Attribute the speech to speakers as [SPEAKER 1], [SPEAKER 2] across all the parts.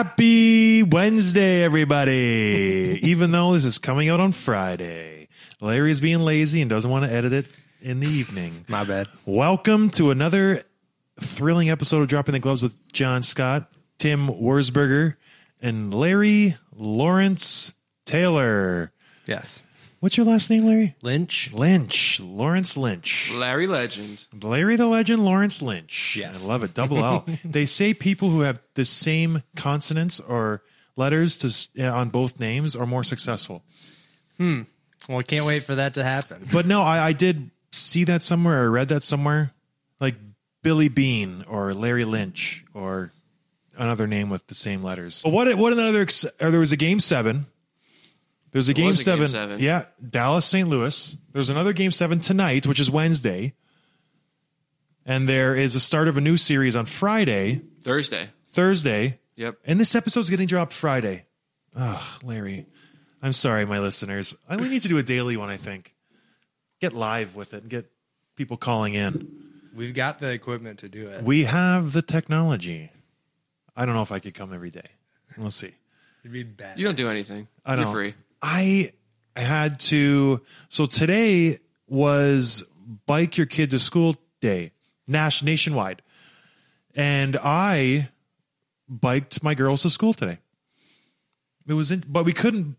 [SPEAKER 1] Happy Wednesday, everybody. Even though this is coming out on Friday, Larry is being lazy and doesn't want to edit it in the evening.
[SPEAKER 2] My bad.
[SPEAKER 1] Welcome to another thrilling episode of Dropping the Gloves with John Scott, Tim Wurzberger, and Larry Lawrence Taylor.
[SPEAKER 2] Yes.
[SPEAKER 1] What's your last name, Larry?
[SPEAKER 2] Lynch.
[SPEAKER 1] Lynch. Lawrence Lynch.
[SPEAKER 3] Larry Legend.
[SPEAKER 1] Larry the Legend, Lawrence Lynch.
[SPEAKER 2] Yes.
[SPEAKER 1] I love it. Double L. they say people who have the same consonants or letters to uh, on both names are more successful. Hmm.
[SPEAKER 2] Well, I can't wait for that to happen.
[SPEAKER 1] But no, I, I did see that somewhere or read that somewhere, like Billy Bean or Larry Lynch or another name with the same letters. But what? What another? ex- Or there was a game seven. There's a game
[SPEAKER 3] was a game
[SPEAKER 1] seven.
[SPEAKER 3] seven.
[SPEAKER 1] Yeah, Dallas, St. Louis. There's another game seven tonight, which is Wednesday. And there is a start of a new series on Friday,
[SPEAKER 3] Thursday.
[SPEAKER 1] Thursday,
[SPEAKER 3] Yep.
[SPEAKER 1] and this episode's getting dropped Friday. Ugh, Larry. I'm sorry, my listeners. I, we need to do a daily one, I think. Get live with it and get people calling in.
[SPEAKER 2] We've got the equipment to do it.
[SPEAKER 1] We have the technology. I don't know if I could come every day. We'll see.
[SPEAKER 2] It'd be bad.
[SPEAKER 3] You don't do anything.
[SPEAKER 1] I
[SPEAKER 3] You're
[SPEAKER 1] don't.
[SPEAKER 3] free.
[SPEAKER 1] I had to. So today was bike your kid to school day, Nash nationwide, and I biked my girls to school today. It was, in, but we couldn't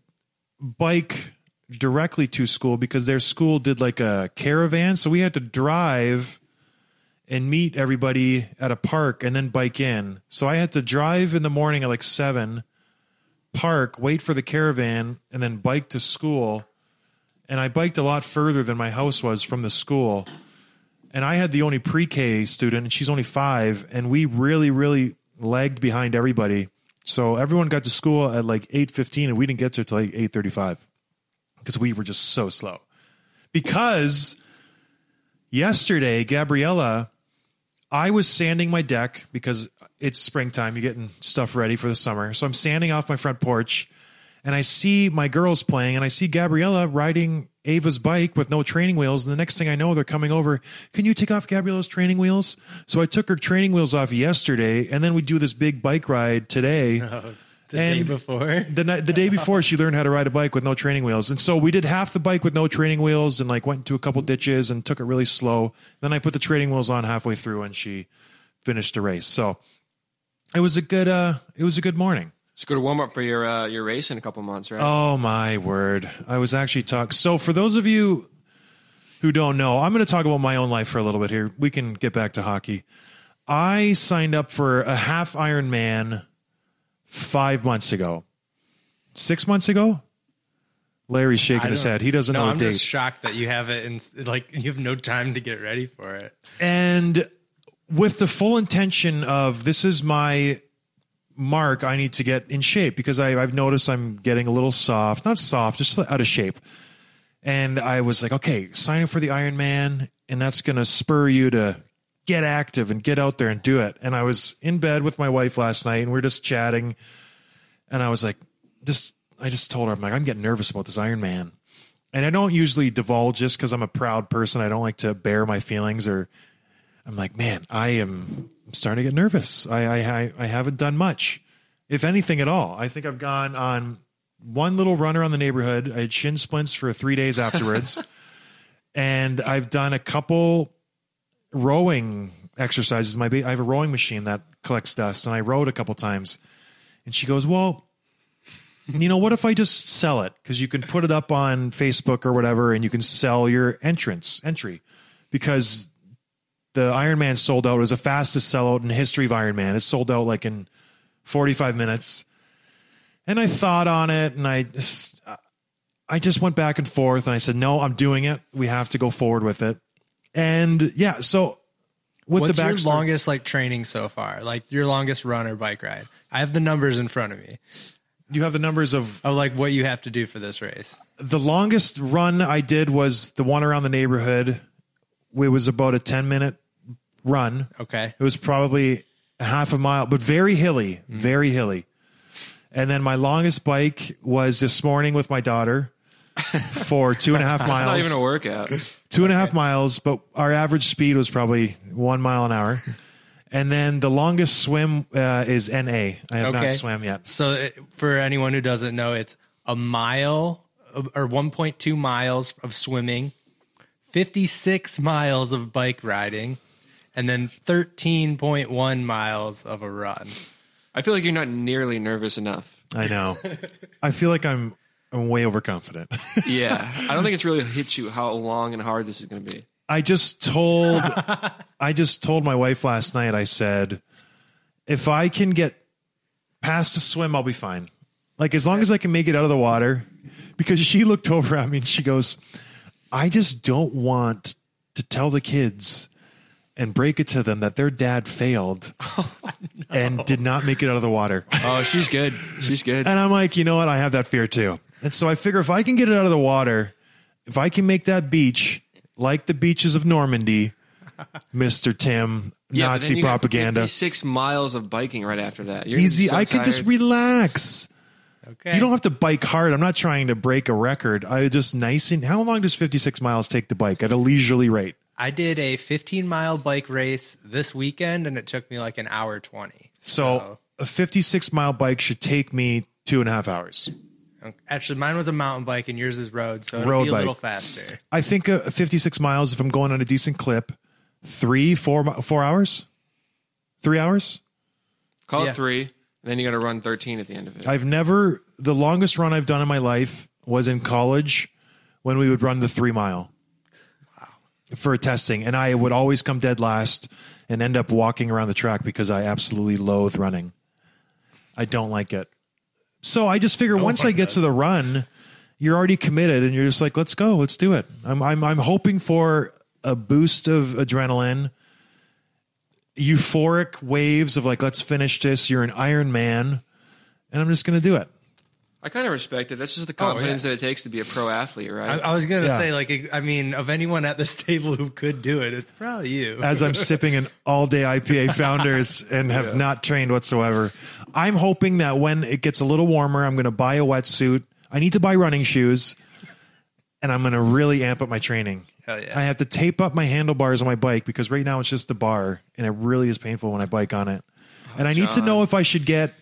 [SPEAKER 1] bike directly to school because their school did like a caravan, so we had to drive and meet everybody at a park and then bike in. So I had to drive in the morning at like seven park, wait for the caravan, and then bike to school. And I biked a lot further than my house was from the school. And I had the only pre K student, and she's only five. And we really, really lagged behind everybody. So everyone got to school at like eight fifteen, and we didn't get there till like eight thirty five because we were just so slow. Because yesterday, Gabriella, I was sanding my deck because it's springtime. You're getting stuff ready for the summer. So I'm standing off my front porch and I see my girls playing and I see Gabriella riding Ava's bike with no training wheels. And the next thing I know, they're coming over. Can you take off Gabriella's training wheels? So I took her training wheels off yesterday and then we do this big bike ride today.
[SPEAKER 2] Oh, the day before.
[SPEAKER 1] the night, the day before she learned how to ride a bike with no training wheels. And so we did half the bike with no training wheels and like went into a couple ditches and took it really slow. Then i put the training wheels on halfway through and she finished the race. So it was a good uh it was a good morning.
[SPEAKER 3] It's good to warm up for your uh, your race in a couple months, right?
[SPEAKER 1] oh my word. I was actually talk so for those of you who don't know i'm going to talk about my own life for a little bit here. We can get back to hockey. I signed up for a half ironman five months ago. Six months ago? Larry's shaking his head. He doesn't
[SPEAKER 2] no,
[SPEAKER 1] know
[SPEAKER 2] I'm
[SPEAKER 1] date
[SPEAKER 2] just shocked that you have it and like you have no time to get ready for it.
[SPEAKER 1] and with the full intention of this is my mark i need to get in shape because I, i've noticed i'm getting a little soft not soft just out of shape. And i was like okay sign up for the ironman and that's going to spur you to get active and get out there and do it and i was in bed with my wife last night and we are just chatting and i was like just i just told her i'm like i'm getting nervous about this Iron Man. and i don't usually divulge just because i'm a proud person i don't like to bear my feelings or I'm like, man, I am I'm starting to get nervous. I, I I I haven't done much, if anything at all. I think I've gone on one little run around the neighborhood. I had shin splints for three days afterwards, and I've done a couple rowing exercises. My ba- I have a rowing machine that collects dust, and I rowed a couple times. And she goes, "Well, you know, what if I just sell it? Because you can put it up on Facebook or whatever, and you can sell your entrance entry because the Iron Man sold out. It was the fastest sellout in the history of Iron Man. It sold out like in 45 minutes. And I thought on it, and I just, I just went back and forth, and I said, "No, I'm doing it. We have to go forward with it." And yeah, so with
[SPEAKER 2] What's
[SPEAKER 1] the
[SPEAKER 2] your longest like training so far? Like your longest run or bike ride? I have the numbers in front of me
[SPEAKER 1] you have the numbers of
[SPEAKER 2] of like what you have to do for this race.
[SPEAKER 1] the longest run I did was the one around the neighborhood. It was about a 10 minute run.
[SPEAKER 2] Okay.
[SPEAKER 1] It was probably a half a mile, but very hilly, mm. very hilly. And then my longest bike was this morning with my daughter for two and a half
[SPEAKER 3] It's
[SPEAKER 1] miles.
[SPEAKER 3] not even a workout.
[SPEAKER 1] Two and a half miles, but our average speed was probably one mile an hour. And then the longest swim uh, is NA. I have
[SPEAKER 2] Okay.
[SPEAKER 1] not swam yet.
[SPEAKER 2] So it, for anyone who doesn't know, it's a mile of- or 1.2 miles of swimming, 56 miles of bike riding, and then 13.1 miles of a run.
[SPEAKER 3] I feel like you're not nearly nervous enough.
[SPEAKER 1] I know. I feel like I'm, I'm way overconfident.
[SPEAKER 3] Yeah, I don't think it's really hit you how long and hard this is going to be.
[SPEAKER 1] I just told I just told my wife last night I said if I can get past the swim I'll be fine. Like as long as I can make it out of the water because she looked over at me and she goes I just don't want to tell the kids and break it to them that their dad failed oh, and did not make it out of the water.
[SPEAKER 3] Oh, she's good. She's good.
[SPEAKER 1] And I'm like, you know what? I have that fear too. And so I figure if I can get it out of the water, if I can make that beach like the beaches of Normandy, Mr. Tim,
[SPEAKER 3] Yeah, but then
[SPEAKER 1] Nazi
[SPEAKER 3] you
[SPEAKER 1] propaganda.
[SPEAKER 3] 56 miles of biking right after that. You're
[SPEAKER 1] Easy.
[SPEAKER 3] so
[SPEAKER 1] I could just relax.
[SPEAKER 2] Okay.
[SPEAKER 1] You don't have to bike hard. I'm not trying to break a record. I just nice and how long does 56 miles take to bike at a leisurely rate?
[SPEAKER 2] I did a 15 mile bike race this weekend and it took me like an hour 20.
[SPEAKER 1] So a 56 mile bike should take me two and a half hours.
[SPEAKER 2] Actually, mine was a mountain bike and yours is road, so it'll
[SPEAKER 1] Road
[SPEAKER 2] be a
[SPEAKER 1] bike.
[SPEAKER 2] little faster.
[SPEAKER 1] I think a 56 miles, if I'm going on a decent clip, three, four, hours, three hours.
[SPEAKER 3] Call
[SPEAKER 2] Yeah.
[SPEAKER 3] it three, and then you got to run 13 at the end of it.
[SPEAKER 1] I've never the longest run I've done in my life was in college when we would run the three mile for testing, and I would always come dead last and end up walking around the track because I absolutely loathe running. I don't like it. So I just figure once I
[SPEAKER 2] one
[SPEAKER 1] get to the run, you're already committed, and you're just like, let's go, let's do it. I'm I'm I'm hoping for a boost of adrenaline. Euphoric waves of like, let's finish this. You're an Iron Man, and I'm just going to do it.
[SPEAKER 3] I kind of respect it. That's just the
[SPEAKER 2] Oh,
[SPEAKER 3] confidence that it takes to be a pro athlete, right?
[SPEAKER 2] I was gonna
[SPEAKER 1] Yeah.
[SPEAKER 2] say, like, I mean, of anyone at this table who could do it, it's probably you.
[SPEAKER 1] as I'm sipping an all day IPA founders and have not trained whatsoever. I'm hoping that when it gets a little warmer, I'm going to buy a wetsuit. I need to buy running shoes and I'm going to really amp up my training.
[SPEAKER 2] Hell yeah.
[SPEAKER 1] I have to tape up my handlebars on my bike because right now it's just the bar and it really is painful when I bike on it. Oh, and I need to
[SPEAKER 3] John.
[SPEAKER 1] know if I should get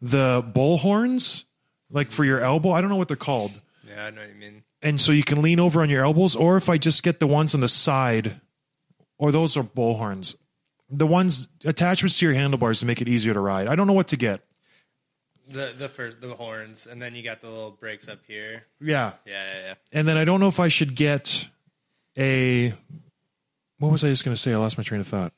[SPEAKER 1] the bull horns like for your elbow. I don't know what they're called
[SPEAKER 2] yeah, I know what you mean.
[SPEAKER 1] and so you can lean over on your elbows, or if I just get the ones on the side, or those are bull horns, the ones attachments to your handlebars to make it easier to ride. I don't know what to get.
[SPEAKER 2] The the first the horns, and then you got the little brakes up here.
[SPEAKER 1] Yeah,
[SPEAKER 2] Yeah, yeah, yeah.
[SPEAKER 1] and then I don't know if I should get a. What was I just going to say? I lost my train of thought.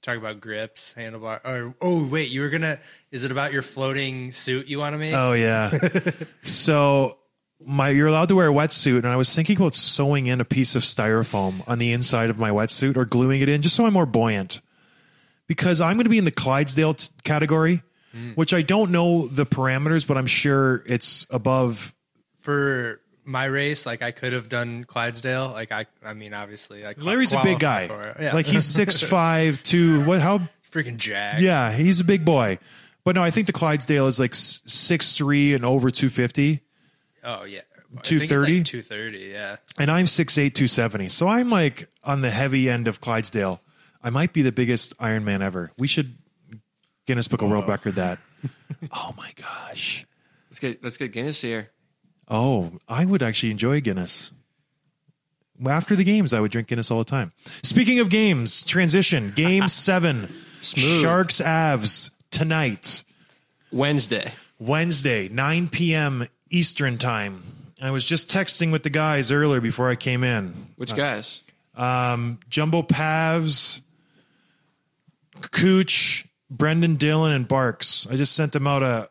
[SPEAKER 2] Talk about grips, handlebar. Or oh, wait, you were gonna. Is it about your floating suit you want to make?
[SPEAKER 1] Oh yeah. so my you're allowed to wear a wetsuit, and I was thinking about sewing in a piece of styrofoam on the inside of my wetsuit or gluing it in, just so I'm more buoyant. Because I'm going to be in the Clydesdale t- category, mm. which I don't know the parameters, but I'm sure it's above.
[SPEAKER 2] For my race, like I could have done Clydesdale. Like I, I mean, obviously, I qual-
[SPEAKER 1] Larry's a big guy.
[SPEAKER 2] qualified for it. Yeah.
[SPEAKER 1] Like he's six five two. What? How?
[SPEAKER 2] freaking jack.
[SPEAKER 1] Yeah, he's a big boy. But no, I think the Clydesdale is like six three and over two fifty.
[SPEAKER 2] Oh yeah.
[SPEAKER 1] 230?
[SPEAKER 2] Two thirty. Yeah.
[SPEAKER 1] and I'm 6'8", 270. So I'm like on the heavy end of Clydesdale. I might be the biggest Iron Man ever. We should Guinness Book of World Record that. oh my gosh.
[SPEAKER 3] Let's get let's get Guinness here.
[SPEAKER 1] Oh, I would actually enjoy Guinness. After the games, I would drink Guinness all the time. Speaking of games, transition. Game seven.
[SPEAKER 3] Smooth.
[SPEAKER 1] Sharks Avs tonight,
[SPEAKER 3] Wednesday.
[SPEAKER 1] Wednesday, 9 p.m. Eastern time. I was just texting with the guys earlier before I came in.
[SPEAKER 3] Which guys?
[SPEAKER 1] Um, Jumbo Pavs, Cooch, Brenden Dillon, and Barks. I just sent them out a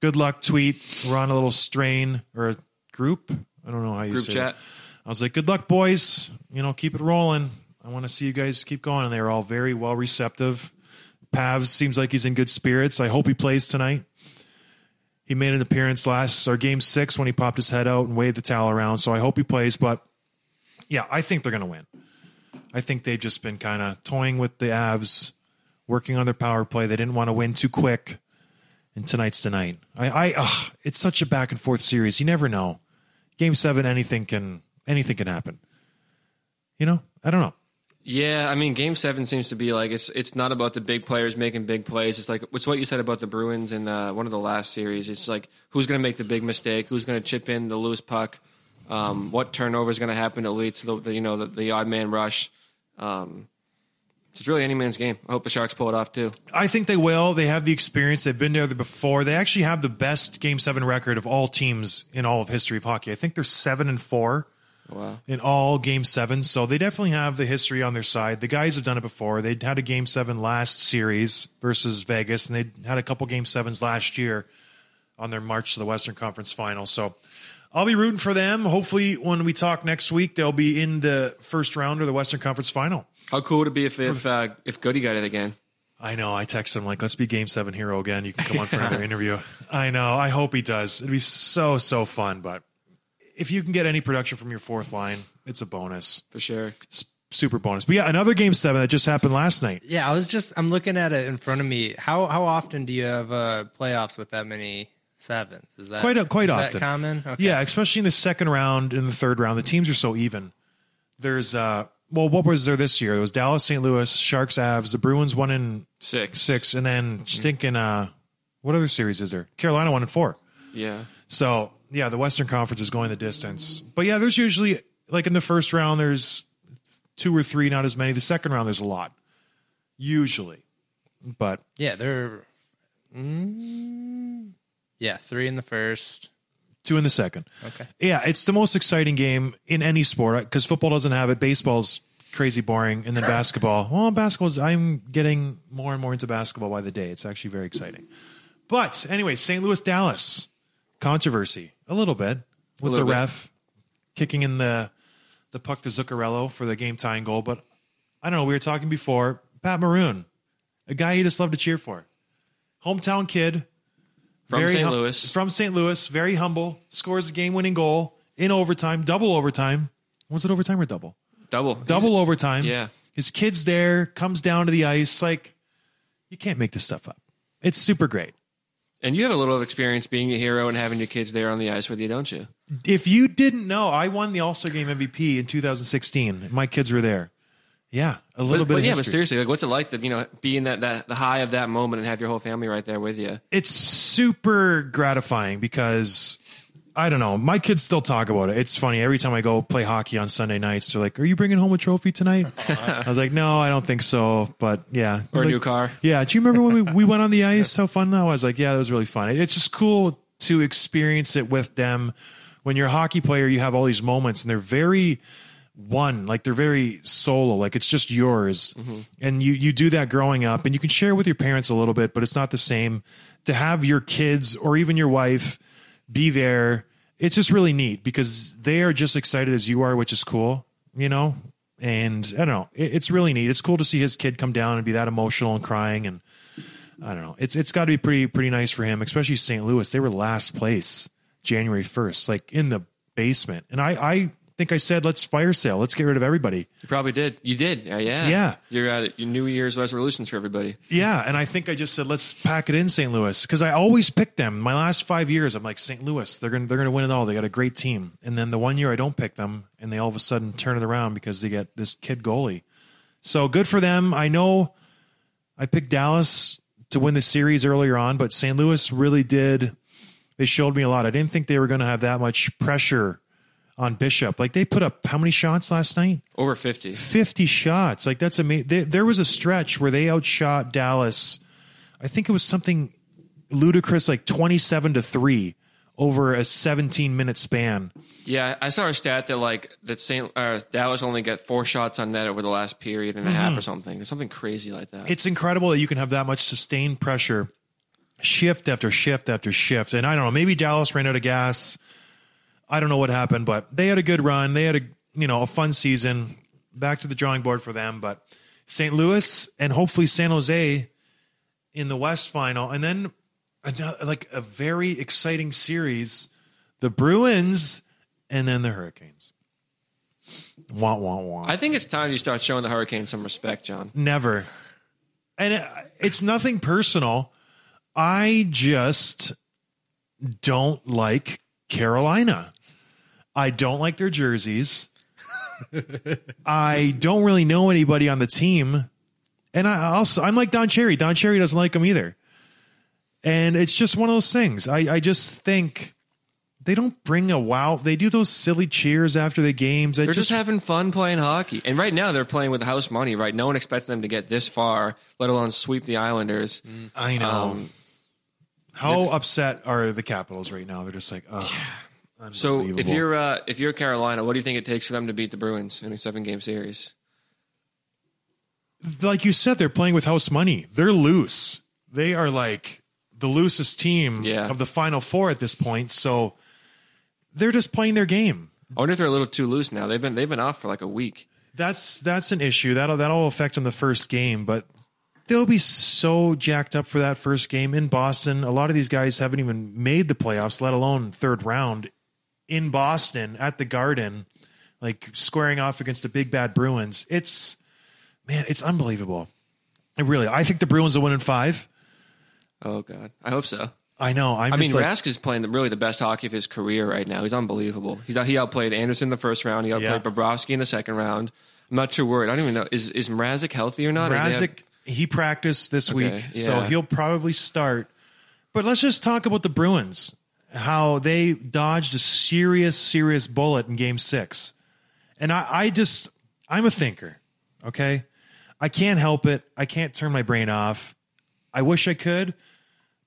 [SPEAKER 1] good luck tweet. We're on a little strain or a group. I don't know how you
[SPEAKER 3] Group
[SPEAKER 1] say
[SPEAKER 3] chat.
[SPEAKER 1] it. I was like, good luck, boys. You know, keep it rolling. I want to see you guys keep going. And they were all very well receptive. Pavs seems like he's in good spirits. I hope he plays tonight. He made an appearance last or game six when he popped his head out and waved the towel around. So I hope he plays. But yeah, I think they're going to win. I think they've just been kind of toying with the Avs, working on their power play. They didn't want to win too quick. And tonight's tonight. I, I, ugh, it's such a back and forth series. You never know. Game seven, anything can, anything can happen. You know, I don't know.
[SPEAKER 3] Yeah, I mean, Game Seven seems to be like it's it's not about the big players making big plays. It's like it's what you said about the Bruins in uh, one of the last series. It's like who's going to make the big mistake, who's going to chip in the loose puck, um, what turnover is going to happen that leads to the, the you know the, the odd man rush. Um, it's really any man's game. I hope the Sharks pull it off too.
[SPEAKER 1] I think they will. They have the experience. They've been there before. They actually have the best Game Seven record of all teams in all of history of hockey. I think they're seven and four
[SPEAKER 3] Wow.
[SPEAKER 1] in all Game Sevens. So they definitely have the history on their side. The guys have done it before. They had a Game Seven last series versus Vegas, and they had a couple Game Sevens last year on their march to the Western Conference Final. So I'll be rooting for them. Hopefully, when we talk next week, they'll be in the first round or the Western Conference Final.
[SPEAKER 3] How cool would it be if if uh, if Goody got it again?
[SPEAKER 1] I know. I text him like, "Let's be Game Seven hero again. You can come on for another interview." I know. I hope he does. It'd be so so fun. But if you can get any production from your fourth line, it's a bonus,
[SPEAKER 3] For sure.
[SPEAKER 1] S- super bonus. But yeah, another Game Seven that just happened last night.
[SPEAKER 2] Yeah, I was just I'm looking at it in front of me. How how often do you have uh, playoffs with that many sevens? Is that
[SPEAKER 1] Quite a- quite
[SPEAKER 2] is that
[SPEAKER 1] often.
[SPEAKER 2] common? Okay.
[SPEAKER 1] Yeah, especially in the second round and the third round, the teams are so even. There's uh, well, what was there this year? It was Dallas, St. Louis, Sharks, Avs. The Bruins won in
[SPEAKER 3] Six.
[SPEAKER 1] six, and then stinking. Uh, what other series is there? Carolina won in four.
[SPEAKER 3] Yeah.
[SPEAKER 1] So yeah, the Western Conference is going the distance. But yeah, there's usually like in the first round, there's two or three, not as many. The second round, there's a lot, usually. But
[SPEAKER 2] Yeah, they're mm, yeah, three in the first.
[SPEAKER 1] two in the second.
[SPEAKER 2] Okay.
[SPEAKER 1] Yeah, it's the most exciting game in any sport because football doesn't have it. Baseball's crazy boring, and then basketball. Well, basketball's. I'm getting more and more into basketball by the day. It's actually very exciting. But anyway, St. Louis, Dallas controversy a little bit with the
[SPEAKER 3] bit.
[SPEAKER 1] ref kicking in the the puck to Zuccarello for the game tying goal. But I don't know. We were talking before. Pat Maroon, a guy you just love to cheer for, hometown kid
[SPEAKER 3] From St.
[SPEAKER 1] hum-
[SPEAKER 3] Louis.
[SPEAKER 1] From St. Louis, very humble. Scores the game-winning goal in overtime, double overtime. Was it overtime or double?
[SPEAKER 3] Double.
[SPEAKER 1] Double overtime.
[SPEAKER 3] yeah.
[SPEAKER 1] His kid's there, comes down to the ice. Like, you can't make this stuff up. It's super great.
[SPEAKER 3] And you have a little experience being a hero and having your kids there on the ice with you, don't you?
[SPEAKER 1] If you didn't know, I won the All-Star Game MVP in 2016. My kids were there. Yeah, a little
[SPEAKER 3] But,
[SPEAKER 1] bit
[SPEAKER 3] but yeah, but seriously, like, what's it like to you know be in that, that the high of that moment and have your whole family right there with you?
[SPEAKER 1] it's super gratifying because I don't know. My kids still talk about it. It's funny every time I go play hockey on Sunday nights. They're like, "Are you bringing home a trophy tonight?" I was like, "No, I don't think so." But yeah,
[SPEAKER 3] Or a
[SPEAKER 1] Like,
[SPEAKER 3] new car?
[SPEAKER 1] Yeah. Do you remember when we, we went on the ice? How fun that was! Like, yeah, that was really fun. It's just cool to experience it with them. When you're a hockey player, you have all these moments, and they're very one like they're very solo like it's just yours mm-hmm. and you you do that growing up and you can share with your parents a little bit but it's not the same to have your kids or even your wife be there. It's just really neat because they are just excited as you are which is cool you know? And i don't know. It, it's really neat. It's cool to see his kid come down and be that emotional and crying and i don't know. It's it's got to be pretty pretty nice for him especially st louis. They were last place january 1st like in the basement. And i i think i said let's fire sale let's get rid of everybody
[SPEAKER 3] You probably did. You did. Yeah, yeah.
[SPEAKER 1] Yeah.
[SPEAKER 3] You're at your New Year's resolutions for everybody.
[SPEAKER 1] Yeah, and I think I just said let's pack it in St. Louis because I always pick them. My last five years, I'm like St. Louis. They're gonna they're gonna win it all. They got a great team. And then the one year I don't pick them, and they all of a sudden turn it around because they get this kid goalie. So good for them. I know I picked Dallas to win the series earlier on, but St. Louis really did they showed me a lot. I didn't think they were going to have that much pressure on Bishop. Like they put up how many shots last night?
[SPEAKER 3] Over 50.
[SPEAKER 1] 50 shots. Like that's amazing. There, there was a stretch where they outshot Dallas. I think it was something ludicrous, like 27 to 3 over a 17 minute span.
[SPEAKER 3] Yeah, I saw a stat that like that St. Uh, Dallas only got four shots on net over the last period and a half or something. It's something crazy like that.
[SPEAKER 1] It's incredible that you can have that much sustained pressure, shift after shift after shift. And I don't know, maybe Dallas ran out of gas. I don't know what happened, but they had a good run. They had a you know a fun season. Back to the drawing board for them, but St. Louis and hopefully San Jose in the West final, and then another, like a very exciting series: the Bruins and then the Hurricanes. Wah wah wah.
[SPEAKER 3] I think it's time you start showing the Hurricanes some respect, John.
[SPEAKER 1] Never. And it, it's nothing personal. I just don't like Carolina. I don't like their jerseys. I don't really know anybody on the team. And I also I'm like Don Cherry. Don Cherry doesn't like them either. And it's just one of those things. I, I just think they don't bring a wow. They do those silly cheers after the games. I
[SPEAKER 3] They're just, having fun playing hockey. And right now they're playing with house money, right? No one expected them to get this far, let alone sweep the Islanders.
[SPEAKER 1] I know.
[SPEAKER 3] Um,
[SPEAKER 1] How upset are the Capitals right now? They're just like, oh,
[SPEAKER 3] so if you're uh, if you're Carolina, what do you think it takes for them to beat the Bruins in a seven game series?
[SPEAKER 1] like you said, they're playing with house money. They're loose. They are like the loosest team
[SPEAKER 3] Yeah.
[SPEAKER 1] of the final four at this point. So they're just playing their game.
[SPEAKER 3] I wonder if they're a little too loose now. They've been they've been off for like a week.
[SPEAKER 1] That's that's an issue. That'll that'll affect them the first game, but they'll be so jacked up for that first game in Boston. A lot of these guys haven't even made the playoffs, let alone third round in Boston at the Garden, like squaring off against the big bad Bruins. It's man, it's unbelievable. It really, I think the Bruins will win in five.
[SPEAKER 3] Oh god, I hope so.
[SPEAKER 1] I know. I'm
[SPEAKER 3] I mean,
[SPEAKER 1] like,
[SPEAKER 3] Rask is playing the, really the best hockey of his career right now. He's unbelievable. He's he outplayed Anderson in the first round. He outplayed
[SPEAKER 1] Yeah.
[SPEAKER 3] Bobrovsky in the second round. I'm not too worried. I don't even know is is Mrazek healthy or not? They have-
[SPEAKER 1] he practiced this
[SPEAKER 3] Okay,
[SPEAKER 1] week, so he'll probably start. But let's just talk about the Bruins, how they dodged a serious, serious bullet in game six. And I, I just, I'm a thinker, okay? I can't help it. I can't turn my brain off. I wish I could,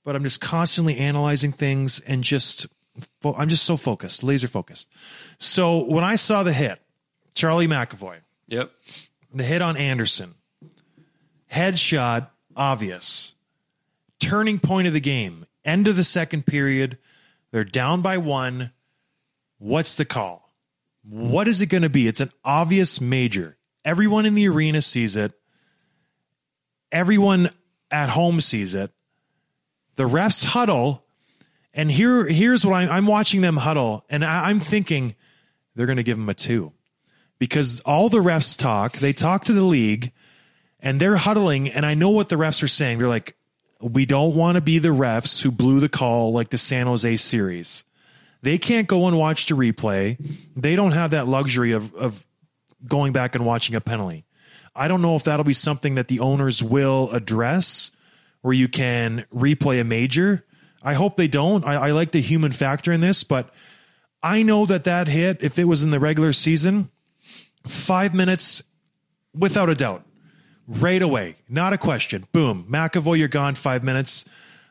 [SPEAKER 1] but I'm just constantly analyzing things and just, fo- I'm just so focused, laser focused. So when I saw the hit, Charlie McAvoy,
[SPEAKER 3] Yep.
[SPEAKER 1] the hit on Anderson. Headshot, obvious. Turning point of the game. End of the second period. They're down by one. What's the call? What is it going to be? It's an obvious major. Everyone in the arena sees it. Everyone at home sees it. The refs huddle. And here, here's what I'm, I'm watching them huddle. And I, I'm thinking they're going to give him a two because all the refs talk. They talk to the league and they're huddling. And I know what the refs are saying. They're like, we don't want to be the refs who blew the call like the San Jose series. They can't go and watch the replay. They don't have that luxury of, of going back and watching a penalty. I don't know if that'll be something that the owners will address where you can replay a major. I hope they don't. I, I like the human factor in this, but I know that that hit, if it was in the regular season, five minutes without a doubt, right away, not a question. Boom, McAvoy, you're gone. Five minutes.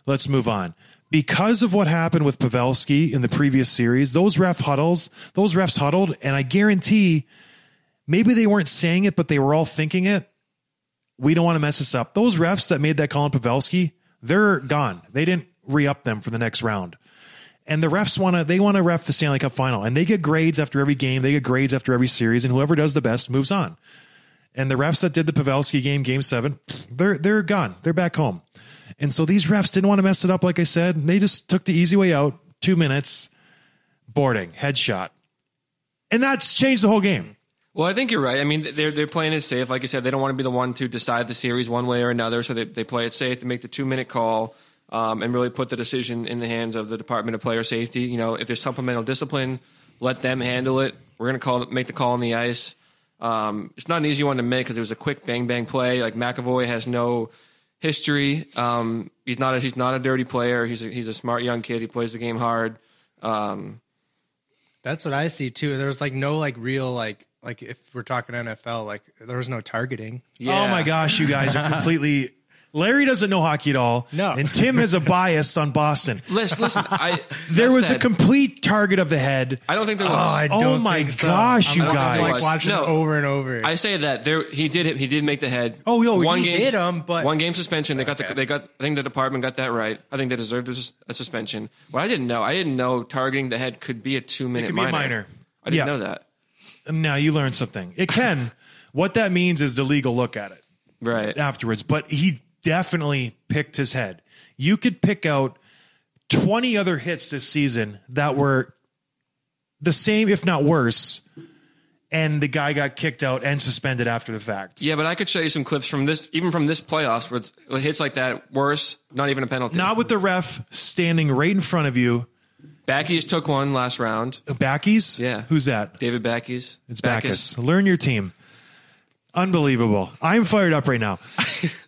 [SPEAKER 1] Let's move on. Because of what happened with Pavelski in the previous series, those ref huddles, those refs huddled, and I guarantee maybe they weren't saying it, but they were all thinking it. We don't want to mess this up. Those refs that made that call on Pavelski, they're gone. They didn't re up them for the next round. And the refs want to, they want to ref the Stanley Cup final. And they get grades after every game. They get grades after every series. And whoever does the best moves on. And the refs that did the Pavelski game, game seven, they're, they're gone. They're back home. And so these refs didn't want to mess it up. Like I said, they just took the easy way out. Two minutes, boarding, headshot. And that's changed the whole game.
[SPEAKER 3] Well, I think you're right. I mean, they're they're playing it safe. Like I said, they don't want to be the one to decide the series one way or another. So they they play it safe. They make the two minute call um, and really put the decision in the hands of the Department of Player Safety. You know, if there's supplemental discipline, let them handle it. We're going to call make the call on the ice. Um, it's not an easy one to make because it was a quick bang bang play. Like McAvoy has no history. Um, he's not a, he's not a dirty player. He's a, he's a smart young kid. He plays the game hard. Um,
[SPEAKER 2] That's what I see too. There's like no like real like like if we're talking NFL, like there was no targeting.
[SPEAKER 3] yeah.
[SPEAKER 1] Oh my gosh, you guys are completely. Larry doesn't know hockey at all.
[SPEAKER 2] No.
[SPEAKER 1] And Tim has a bias on Boston.
[SPEAKER 3] Listen, listen. I
[SPEAKER 1] There
[SPEAKER 3] that
[SPEAKER 1] was a complete target of the head.
[SPEAKER 3] I don't think there
[SPEAKER 2] Oh,
[SPEAKER 3] was.
[SPEAKER 2] I
[SPEAKER 1] Oh
[SPEAKER 2] don't
[SPEAKER 1] my
[SPEAKER 2] think so.
[SPEAKER 1] gosh,
[SPEAKER 2] I'm
[SPEAKER 1] you guys.
[SPEAKER 2] like watching
[SPEAKER 3] No.
[SPEAKER 2] over and over.
[SPEAKER 3] I say that there he did he did make the head.
[SPEAKER 2] Oh, yo,
[SPEAKER 3] one
[SPEAKER 2] he
[SPEAKER 3] game,
[SPEAKER 2] hit him, but-
[SPEAKER 3] one game suspension. They got the they got. I think the department got that right. I think they deserved a, suspension. What I didn't know, I didn't know targeting the head could be a two minute
[SPEAKER 1] could be a
[SPEAKER 3] minor.
[SPEAKER 1] minor.
[SPEAKER 3] I didn't
[SPEAKER 1] Yeah.
[SPEAKER 3] know that.
[SPEAKER 1] Um, now you learned something. It can. what that means is the legal look at it
[SPEAKER 3] Right.
[SPEAKER 1] afterwards. But he definitely picked his head. You could pick out 20 other hits this season that were the same, if not worse. And the guy got kicked out and suspended after the fact.
[SPEAKER 3] Yeah, but I could show you some clips from this, even from this playoffs, where with hits like that, worse, not even a penalty.
[SPEAKER 1] Not with the ref standing right in front of you.
[SPEAKER 3] Backies took one last round.
[SPEAKER 1] Backies?
[SPEAKER 3] Yeah.
[SPEAKER 1] Who's that?
[SPEAKER 3] David Backies.
[SPEAKER 1] It's Backes. Learn your team. Unbelievable. I'm fired up right now.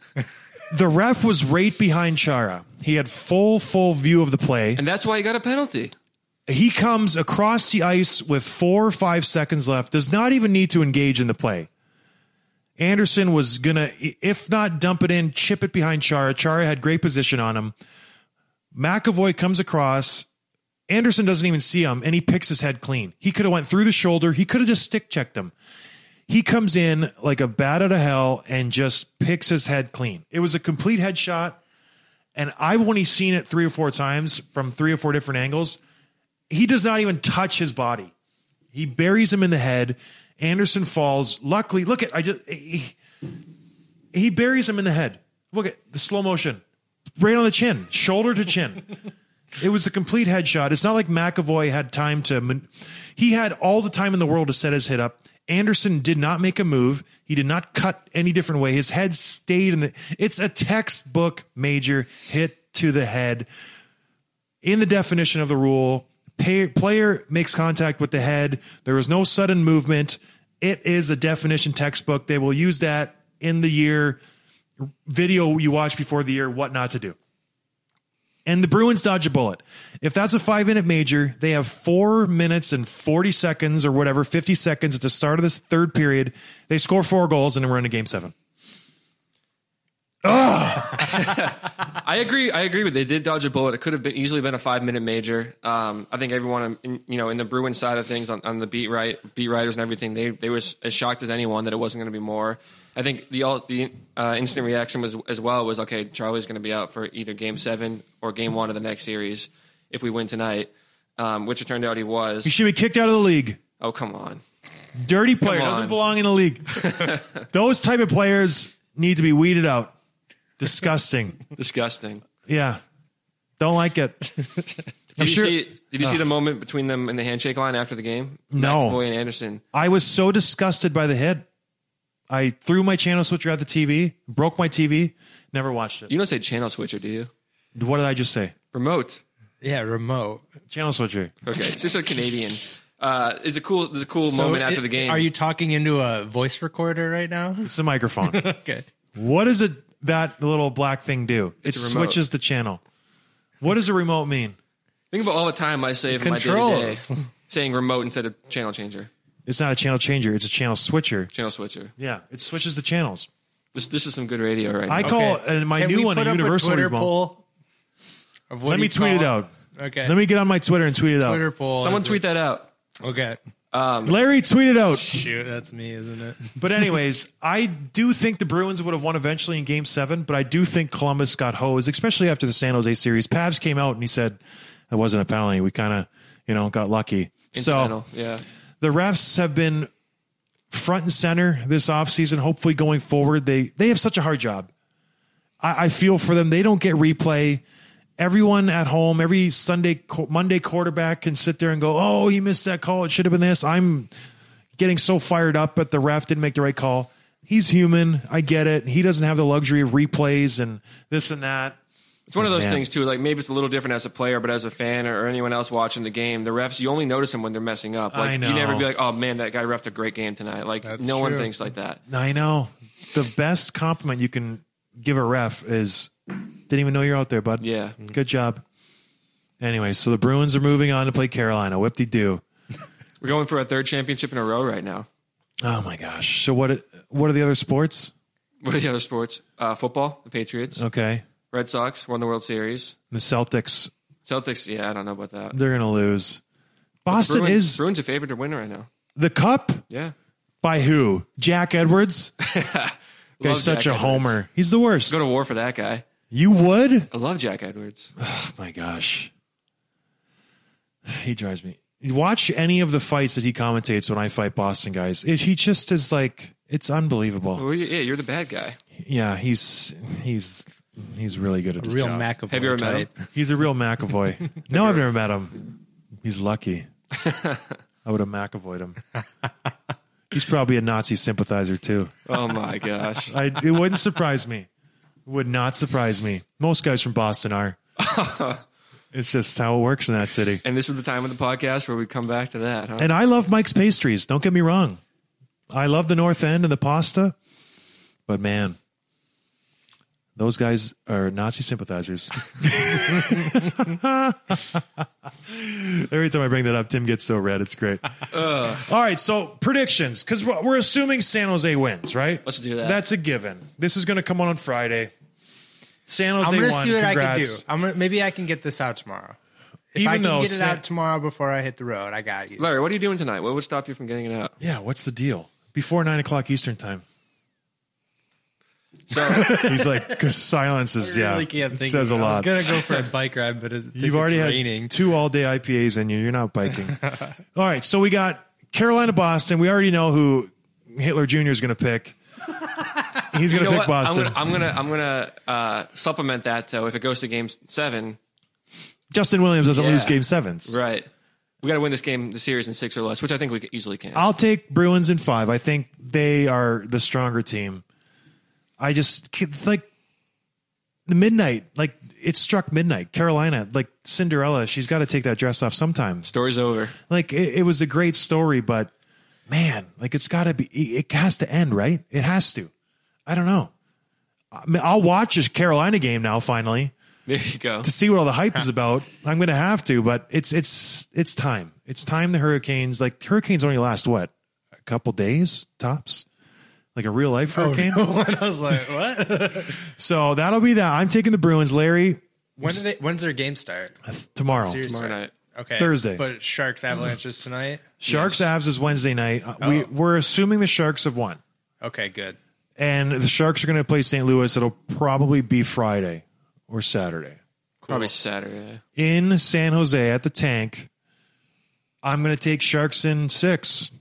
[SPEAKER 1] the ref was right behind Chara. He had full, full view of the play.
[SPEAKER 3] And that's why he got a penalty.
[SPEAKER 1] He comes across the ice with four or five seconds left, does not even need to engage in the play. Anderson was going to, if not dump it in, chip it behind Chara. Chara had great position on him. McAvoy comes across. Anderson doesn't even see him, and he picks his head clean. He could have went through the shoulder. He could have just stick checked him. He comes in like a bat out of hell and just picks his head clean. It was a complete headshot, and I've only seen it three or four times from three or four different angles. He does not even touch his body. He buries him in the head. Anderson falls. Luckily, look at I just he, he buries him in the head. Look at the slow motion, right on the chin, shoulder to chin. It was a complete headshot. It's not like McAvoy had time to. He had all the time in the world to set his hit up. Anderson did not make a move. He did not cut any different way. His head stayed in the. It's a textbook major hit to the head. In the definition of the rule, pay, player makes contact with the head. There was no sudden movement. It is a definition textbook. They will use that in the year video you watch before the year what not to do. And the Bruins dodge a bullet. If that's a five minute major, they have four minutes and 40 seconds or whatever, 50 seconds at the start of this third period. They score four goals and we're in a game seven.
[SPEAKER 3] I agree. I agree with. They did dodge a bullet. It could have been easily been a five minute major. Um, I think everyone, in, you know, in the Bruin side of things, on, on the beat right, beat writers and everything, they they were as shocked as anyone that it wasn't going to be more. I think the all the uh, instant reaction was as well was okay. Charlie's going to be out for either game seven or game one of the next series if we win tonight, um, which it turned out he was.
[SPEAKER 1] He should be kicked out of the league.
[SPEAKER 3] Oh come on.
[SPEAKER 1] Dirty player
[SPEAKER 3] Come on.
[SPEAKER 1] doesn't belong in the league. Those type of players need to be weeded out. Disgusting.
[SPEAKER 3] Disgusting.
[SPEAKER 1] Yeah. Don't like it.
[SPEAKER 3] Did
[SPEAKER 1] I'm
[SPEAKER 3] you
[SPEAKER 1] sure
[SPEAKER 3] see? Did you see the moment between them in the handshake line after the game?
[SPEAKER 1] No.
[SPEAKER 3] McAvoy and Anderson.
[SPEAKER 1] I was so disgusted by the hit. I threw my channel switcher at the TV, broke my TV, never watched it.
[SPEAKER 3] You don't say channel switcher, do you?
[SPEAKER 1] What did I just say?
[SPEAKER 3] Remote.
[SPEAKER 2] yeah, remote.
[SPEAKER 1] Channel switcher.
[SPEAKER 3] Okay, it's just a Canadian. Uh, it's a cool, it's a cool
[SPEAKER 2] So
[SPEAKER 3] moment after
[SPEAKER 2] it-
[SPEAKER 3] the game.
[SPEAKER 2] Are you talking into a voice recorder right now?
[SPEAKER 1] It's the microphone.
[SPEAKER 2] okay.
[SPEAKER 1] What is it that little black thing do? It
[SPEAKER 3] It's a remote.
[SPEAKER 1] switches the channel. What does a remote mean?
[SPEAKER 3] Think about all the time I save in my day to day saying remote instead of channel changer,
[SPEAKER 1] It's not a channel changer, it's a channel switcher.
[SPEAKER 3] channel switcher.
[SPEAKER 1] Yeah, it switches the channels.
[SPEAKER 3] This, this is some good radio right
[SPEAKER 1] I
[SPEAKER 3] now.
[SPEAKER 1] call
[SPEAKER 2] Okay.
[SPEAKER 1] uh, my
[SPEAKER 2] Can
[SPEAKER 1] new
[SPEAKER 2] we
[SPEAKER 1] one
[SPEAKER 2] put
[SPEAKER 1] a
[SPEAKER 2] up
[SPEAKER 1] universal
[SPEAKER 2] Twitter
[SPEAKER 1] remote.
[SPEAKER 2] poll. of what
[SPEAKER 1] Let
[SPEAKER 2] do
[SPEAKER 1] me
[SPEAKER 2] you
[SPEAKER 1] tweet it out.
[SPEAKER 2] Okay.
[SPEAKER 1] Let me get on my Twitter and tweet it out.
[SPEAKER 2] Twitter poll.
[SPEAKER 3] Someone
[SPEAKER 2] is
[SPEAKER 3] tweet that out.
[SPEAKER 2] it- Okay.
[SPEAKER 1] Um, Larry, tweeted out.
[SPEAKER 2] Shoot, that's me, isn't it?
[SPEAKER 1] But anyways, I do think the Bruins would have won eventually in Game Seven, but I do think Columbus got hosed, especially after the San Jose series. Pavs came out and he said it wasn't a penalty. We kind of, you know, got lucky.
[SPEAKER 3] Incidental.
[SPEAKER 1] So
[SPEAKER 3] yeah.
[SPEAKER 1] the refs have been front and center this offseason. Hopefully, going forward, they they have such a hard job. I, I feel for them. They don't get replay. Everyone at home, every Sunday, Monday quarterback can sit there and go, "Oh, he missed that call. It should have been this." I'm getting so fired up, but the ref didn't make the right call. He's human. I get it. He doesn't have the luxury of replays and this and that.
[SPEAKER 3] It's one of those
[SPEAKER 1] Man.
[SPEAKER 3] things too. Like maybe it's a little different as a player, but as a fan or anyone else watching the game, the refs you only notice them when they're messing up. Like
[SPEAKER 1] I
[SPEAKER 3] you never be like, "Oh man, that guy refed a great game tonight." Like
[SPEAKER 2] That's
[SPEAKER 3] no one thinks like that.
[SPEAKER 1] I know. The best compliment you can give a ref is didn't even know you're out there, bud.
[SPEAKER 3] Yeah.
[SPEAKER 1] Good job. Anyway, so the Bruins are moving on to play Carolina. Whip de doo.
[SPEAKER 3] We're going for a third championship in a row right now.
[SPEAKER 1] Oh my gosh. So what? What are the other sports?
[SPEAKER 3] What are the other sports? Uh, football, the Patriots,
[SPEAKER 1] Okay,
[SPEAKER 3] Red Sox won the World Series.
[SPEAKER 1] the Celtics.
[SPEAKER 3] Celtics, yeah, I don't know about that.
[SPEAKER 1] They're gonna lose. Boston
[SPEAKER 3] Bruins,
[SPEAKER 1] is
[SPEAKER 3] Bruins a favorite to win right now.
[SPEAKER 1] the cup
[SPEAKER 3] Yeah.
[SPEAKER 1] by who? Jack Edwards.
[SPEAKER 3] Love
[SPEAKER 1] Guy's such
[SPEAKER 3] Jack
[SPEAKER 1] a
[SPEAKER 3] Edwards.
[SPEAKER 1] homer. He's the worst.
[SPEAKER 3] Go to war for that guy.
[SPEAKER 1] You would?
[SPEAKER 3] I love Jack Edwards.
[SPEAKER 1] Oh my gosh. He drives me. Watch any of the fights that he commentates when I fight Boston guys. It, he just is like it's unbelievable.
[SPEAKER 3] Well, you- yeah, you're the bad guy.
[SPEAKER 1] Yeah, he's he's he's really good at his
[SPEAKER 2] Real
[SPEAKER 1] job.
[SPEAKER 2] McAvoy.
[SPEAKER 3] Have you ever met him?
[SPEAKER 1] He's a real McAvoy. no, I've never met him. He's lucky. I would have McAvoyed him. He's probably a Nazi sympathizer too.
[SPEAKER 3] Oh my gosh.
[SPEAKER 1] I, it wouldn't surprise me. Would not surprise me. Most guys from Boston are. it's just how it works in that city.
[SPEAKER 3] And this is the time of the podcast where we come back to that, huh?
[SPEAKER 1] And I love Mike's pastries. Don't get me wrong. I love the North End and the pasta, but man, those guys are Nazi sympathizers. Every time I bring that up, Tim gets so red. It's great. All right, so predictions because we're we're assuming San Jose wins, right?
[SPEAKER 3] Let's do that.
[SPEAKER 1] That's a given. This is going to come on on Friday. San Jose
[SPEAKER 2] I'm gonna
[SPEAKER 1] won.
[SPEAKER 2] see what I can do.
[SPEAKER 1] Congrats.
[SPEAKER 2] I'm gonna, maybe I can get this out tomorrow. If
[SPEAKER 1] Even
[SPEAKER 2] I can
[SPEAKER 1] though
[SPEAKER 2] get it
[SPEAKER 1] San-
[SPEAKER 2] out tomorrow before I hit the road, I got you.
[SPEAKER 3] Larry, what are you doing tonight? What would stop you from getting it out?
[SPEAKER 1] Yeah, what's the deal? Before nine o'clock Eastern time.
[SPEAKER 3] So
[SPEAKER 1] He's like, because silence is
[SPEAKER 2] I
[SPEAKER 1] yeah,
[SPEAKER 2] really can't think.
[SPEAKER 1] says a
[SPEAKER 2] lot. it. I was gonna go for a bike ride, but it,
[SPEAKER 1] You've already
[SPEAKER 2] it's
[SPEAKER 1] had two all day IPAs in you. You're not biking. all right, so we got Carolina, Boston. We already know who Hitler Jr. is going to pick. He's going to pick
[SPEAKER 3] what?
[SPEAKER 1] Boston.
[SPEAKER 3] I'm gonna I'm gonna uh, supplement that though. If it goes to game seven,
[SPEAKER 1] Justin Williams doesn't
[SPEAKER 3] Yeah.
[SPEAKER 1] lose game sevens.
[SPEAKER 3] right? We got to win this game, the series in six or less, which I think we easily can.
[SPEAKER 1] I'll take Bruins in five. I think they are the stronger team. I just like the midnight. Like it struck midnight. Carolina, like Cinderella, she's got to take that dress off sometime.
[SPEAKER 3] Story's over.
[SPEAKER 1] Like it, it was a great story, but man, like it's got to be. It has to end, right? It has to. I don't know. I mean, I'll watch a Carolina game now. Finally,
[SPEAKER 3] There you go.
[SPEAKER 1] to see what all the hype is about. I'm going to have to, but it's it's it's time. It's time. The Hurricanes, like hurricanes, only last what a couple days tops. Like a real life hurricane.
[SPEAKER 2] I was like, what?
[SPEAKER 1] So that'll be that. I'm taking the Bruins, Larry,
[SPEAKER 2] when do they, when's their game start?
[SPEAKER 1] tomorrow.
[SPEAKER 2] Seriously?
[SPEAKER 3] Tomorrow night.
[SPEAKER 2] Okay,
[SPEAKER 1] Thursday.
[SPEAKER 2] But Sharks Avalanches tonight.
[SPEAKER 1] Sharks Avs is Wednesday night. Uh, We
[SPEAKER 2] Oh.
[SPEAKER 1] we're assuming the Sharks have won,
[SPEAKER 2] Okay, good.
[SPEAKER 1] and the Sharks are going to play St. Louis. It'll probably be Friday or Saturday
[SPEAKER 3] Probably Saturday.
[SPEAKER 1] in San Jose at the Tank. I'm going to take Sharks in six.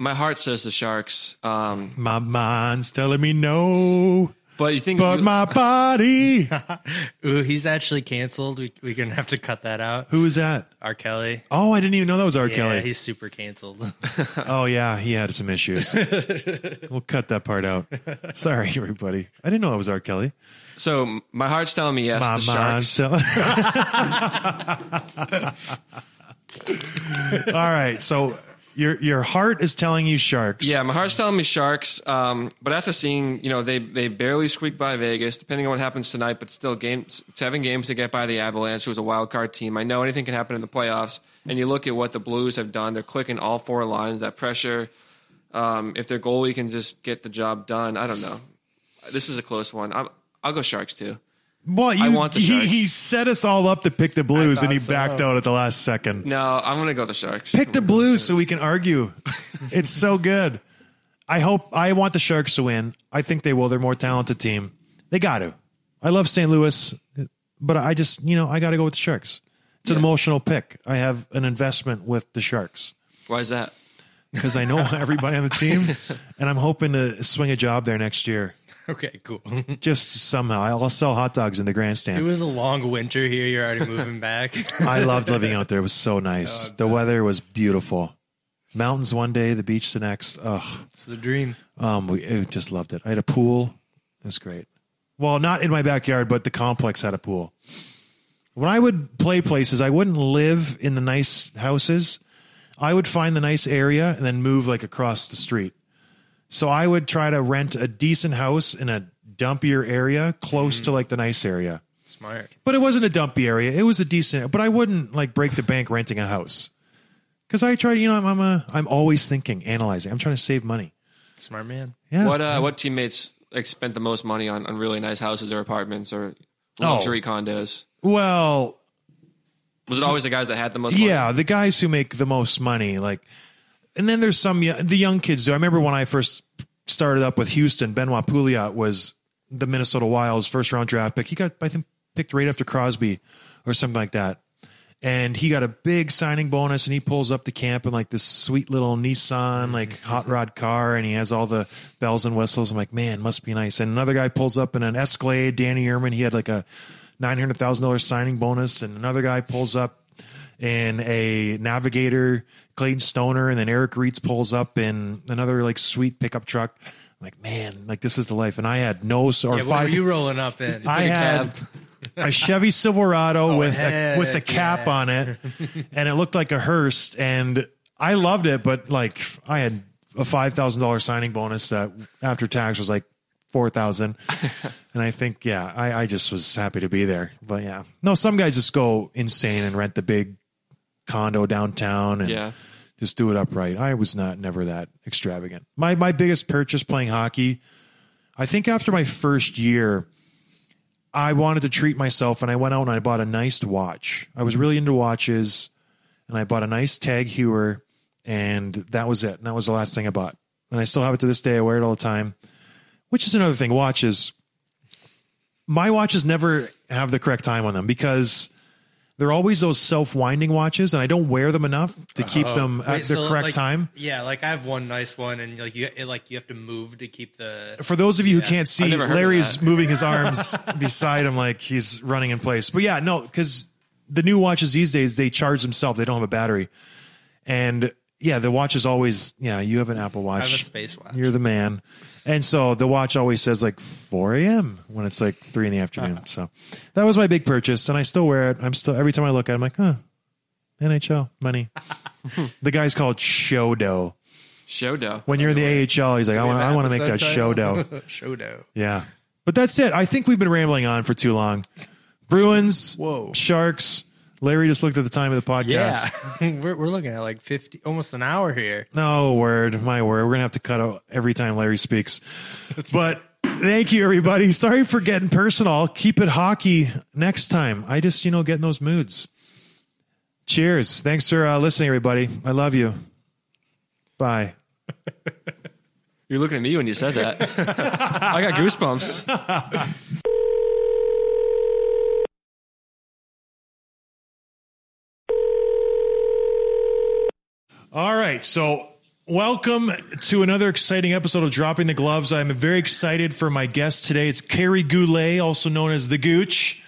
[SPEAKER 3] I my heart says the Sharks. Um,
[SPEAKER 1] My mind's telling me no,
[SPEAKER 3] but you think
[SPEAKER 1] but my body.
[SPEAKER 2] Ooh, he's actually canceled. We we're gonna have to cut that out.
[SPEAKER 1] Who is that?
[SPEAKER 2] R. Kelly.
[SPEAKER 1] Oh, I didn't even know that was R.
[SPEAKER 2] Yeah,
[SPEAKER 1] Kelly.
[SPEAKER 2] he's super canceled.
[SPEAKER 1] Oh yeah, he had some issues. we'll cut that part out. Sorry, everybody. I didn't know that was R. Kelly.
[SPEAKER 3] so? My heart's telling me yes.
[SPEAKER 1] My
[SPEAKER 3] the
[SPEAKER 1] mind's
[SPEAKER 3] Sharks.
[SPEAKER 1] tell- All right, so your your heart is telling you sharks.
[SPEAKER 3] Yeah, my heart's telling me Sharks. Um, but after seeing, you know, they they barely squeaked by Vegas. Depending on what happens tonight, but still, games seven games to get by the Avalanche, who was a wild card team. I know anything can happen in the playoffs. And you look at what the Blues have done; they're clicking all four lines. That pressure. Um, if their goalie can just get the job done, I don't know. This is a close one. I'm, I'll go Sharks too.
[SPEAKER 1] Well, you,
[SPEAKER 3] want the
[SPEAKER 1] he,
[SPEAKER 3] Sharks.
[SPEAKER 1] he set us all up to pick the Blues, and he
[SPEAKER 2] so.
[SPEAKER 1] backed out at the last second.
[SPEAKER 3] No, I'm going to go the Sharks.
[SPEAKER 1] Pick the Blues so we can argue. it's so good. I hope I want the Sharks to win. I think they will. They're a more talented team. They got to. I love St. Louis, but I just you know I got to go with the Sharks. It's an emotional pick. I have an investment with the Sharks
[SPEAKER 3] Why is that?
[SPEAKER 1] because I know everybody on the team, and I'm hoping to swing a job there next year.
[SPEAKER 2] Okay, cool.
[SPEAKER 1] Just somehow, I'll sell hot dogs in the grandstand.
[SPEAKER 2] it was a long winter here. You're already moving back.
[SPEAKER 1] I loved living out there. It was so nice. the weather was beautiful. Mountains one day, the beach the next. Ugh.
[SPEAKER 2] it's the dream.
[SPEAKER 1] Um, we I just loved it. I had a pool. It was great. Well, not in my backyard, but the complex had a pool. When I would play places, I wouldn't live in the nice houses. I would find the nice area and then move like across the street. So I would try to rent a decent house in a dumpier area, close to like the nice area.
[SPEAKER 2] Smart.
[SPEAKER 1] But it wasn't a dumpy area. It was a decent. But I wouldn't like break the bank renting a house because I try. You know, I'm I'm, a, I'm always thinking, analyzing. I'm trying to save money.
[SPEAKER 2] Smart man.
[SPEAKER 1] Yeah.
[SPEAKER 3] What uh, what teammates like spent the most money on, on really nice houses or apartments or
[SPEAKER 1] Oh.
[SPEAKER 3] luxury condos?
[SPEAKER 1] Well,
[SPEAKER 3] Was it always the guys that had the most? money?
[SPEAKER 1] yeah, the guys who make the most money, like, and then there's some the young kids. do. I remember when I first started up with Houston, Benoit Pouliot was the Minnesota Wild's first round draft pick. He got I think picked right after Crosby or something like that. And he got a big signing bonus, and he pulls up to camp in like this sweet little Nissan, like hot rod car, and he has all the bells and whistles. I'm like, man, must be nice. And another guy pulls up in an Escalade, Danny Irmen. He had like a nine hundred thousand dollars signing bonus, and another guy pulls up in a Navigator, Clayton Stoner, and then Eric Reitz pulls up in another like sweet pickup truck. I'm like, man, like this is the life. And I had no or
[SPEAKER 2] Yeah, what
[SPEAKER 1] five.
[SPEAKER 2] are you rolling up in?
[SPEAKER 1] I had
[SPEAKER 3] cab.
[SPEAKER 1] a Chevy Silverado oh, with a, with a cap
[SPEAKER 2] yeah.
[SPEAKER 1] on it, and it looked like a hearse, and I loved it. But like, I had a five thousand dollars signing bonus that after tax was like four thousand, and I think yeah, I, I just was happy to be there. But yeah, no, some guys just go insane and rent the big condo downtown and
[SPEAKER 3] Yeah.
[SPEAKER 1] Just do it upright. I was not never that extravagant. My my biggest purchase playing hockey, I think after my first year, I wanted to treat myself and I went out and I bought a nice watch. I was really into watches and I bought a nice Tag Heuer and that was it. And that was the last thing I bought. And I still have it to this day. I wear it all the time, which is another thing. Watches. My watches never have the correct time on them because they're always those self winding watches and I don't wear them enough to keep them at
[SPEAKER 2] Oh, Wait,
[SPEAKER 1] the
[SPEAKER 2] so,
[SPEAKER 1] correct
[SPEAKER 2] like,
[SPEAKER 1] time.
[SPEAKER 2] Yeah, like I have one nice one, and like you, it, like you have to move to keep the.
[SPEAKER 1] For those of you who can't see,
[SPEAKER 3] never heard of
[SPEAKER 1] Larry's moving his arms beside him like he's running in place. But yeah, no, because the new watches these days they charge themselves; they don't have a battery. And yeah, the watch is always yeah. You have an Apple Watch.
[SPEAKER 2] I have a space watch.
[SPEAKER 1] You're the man. And so the watch always says like 4 a.m. when it's like three in the afternoon. So that was my big purchase, and I still wear it. I'm still every time I look at it, I'm like, huh, NHL money. the guy's called. Show dough. When you're in the AHL, he's like, I want, I want to make that show dough.
[SPEAKER 2] show.
[SPEAKER 1] Yeah. But that's it. I think we've been rambling on for too long. Bruins,
[SPEAKER 2] Whoa.
[SPEAKER 1] Sharks. Larry just looked at the time of the podcast.
[SPEAKER 2] Yeah, we're we're looking at like fifty, almost an hour here.
[SPEAKER 1] No word, my word. We're gonna have to cut out every time Larry speaks. But thank you, everybody. Sorry for getting personal. I'll keep it hockey next time. I just, you know, get in those moods. Cheers. Thanks for uh, listening, everybody. I love you. Bye.
[SPEAKER 3] You're looking at me when you said that. I got goosebumps.
[SPEAKER 1] All right. So, welcome to another exciting episode of Dropping the Gloves. I'm very excited for my guest today. It's Kerry Goulet, also known as the Gooch,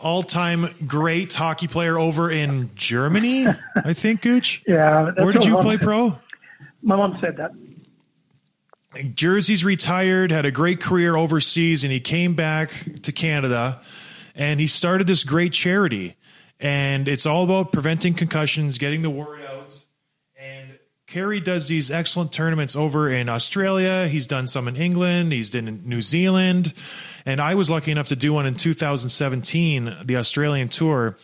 [SPEAKER 1] all time great hockey player over in Germany, I think, Gooch.
[SPEAKER 4] Yeah.
[SPEAKER 1] Where did you play
[SPEAKER 4] said.
[SPEAKER 1] pro?
[SPEAKER 4] My mom said that.
[SPEAKER 1] Jersey's retired, had a great career overseas, and he came back to Canada and he started this great charity. And it's all about preventing concussions, getting the word Kerry does these excellent tournaments over in Australia. He's done some in England, he's done in New Zealand. And I was lucky enough to do one in 2017, the Australian tour.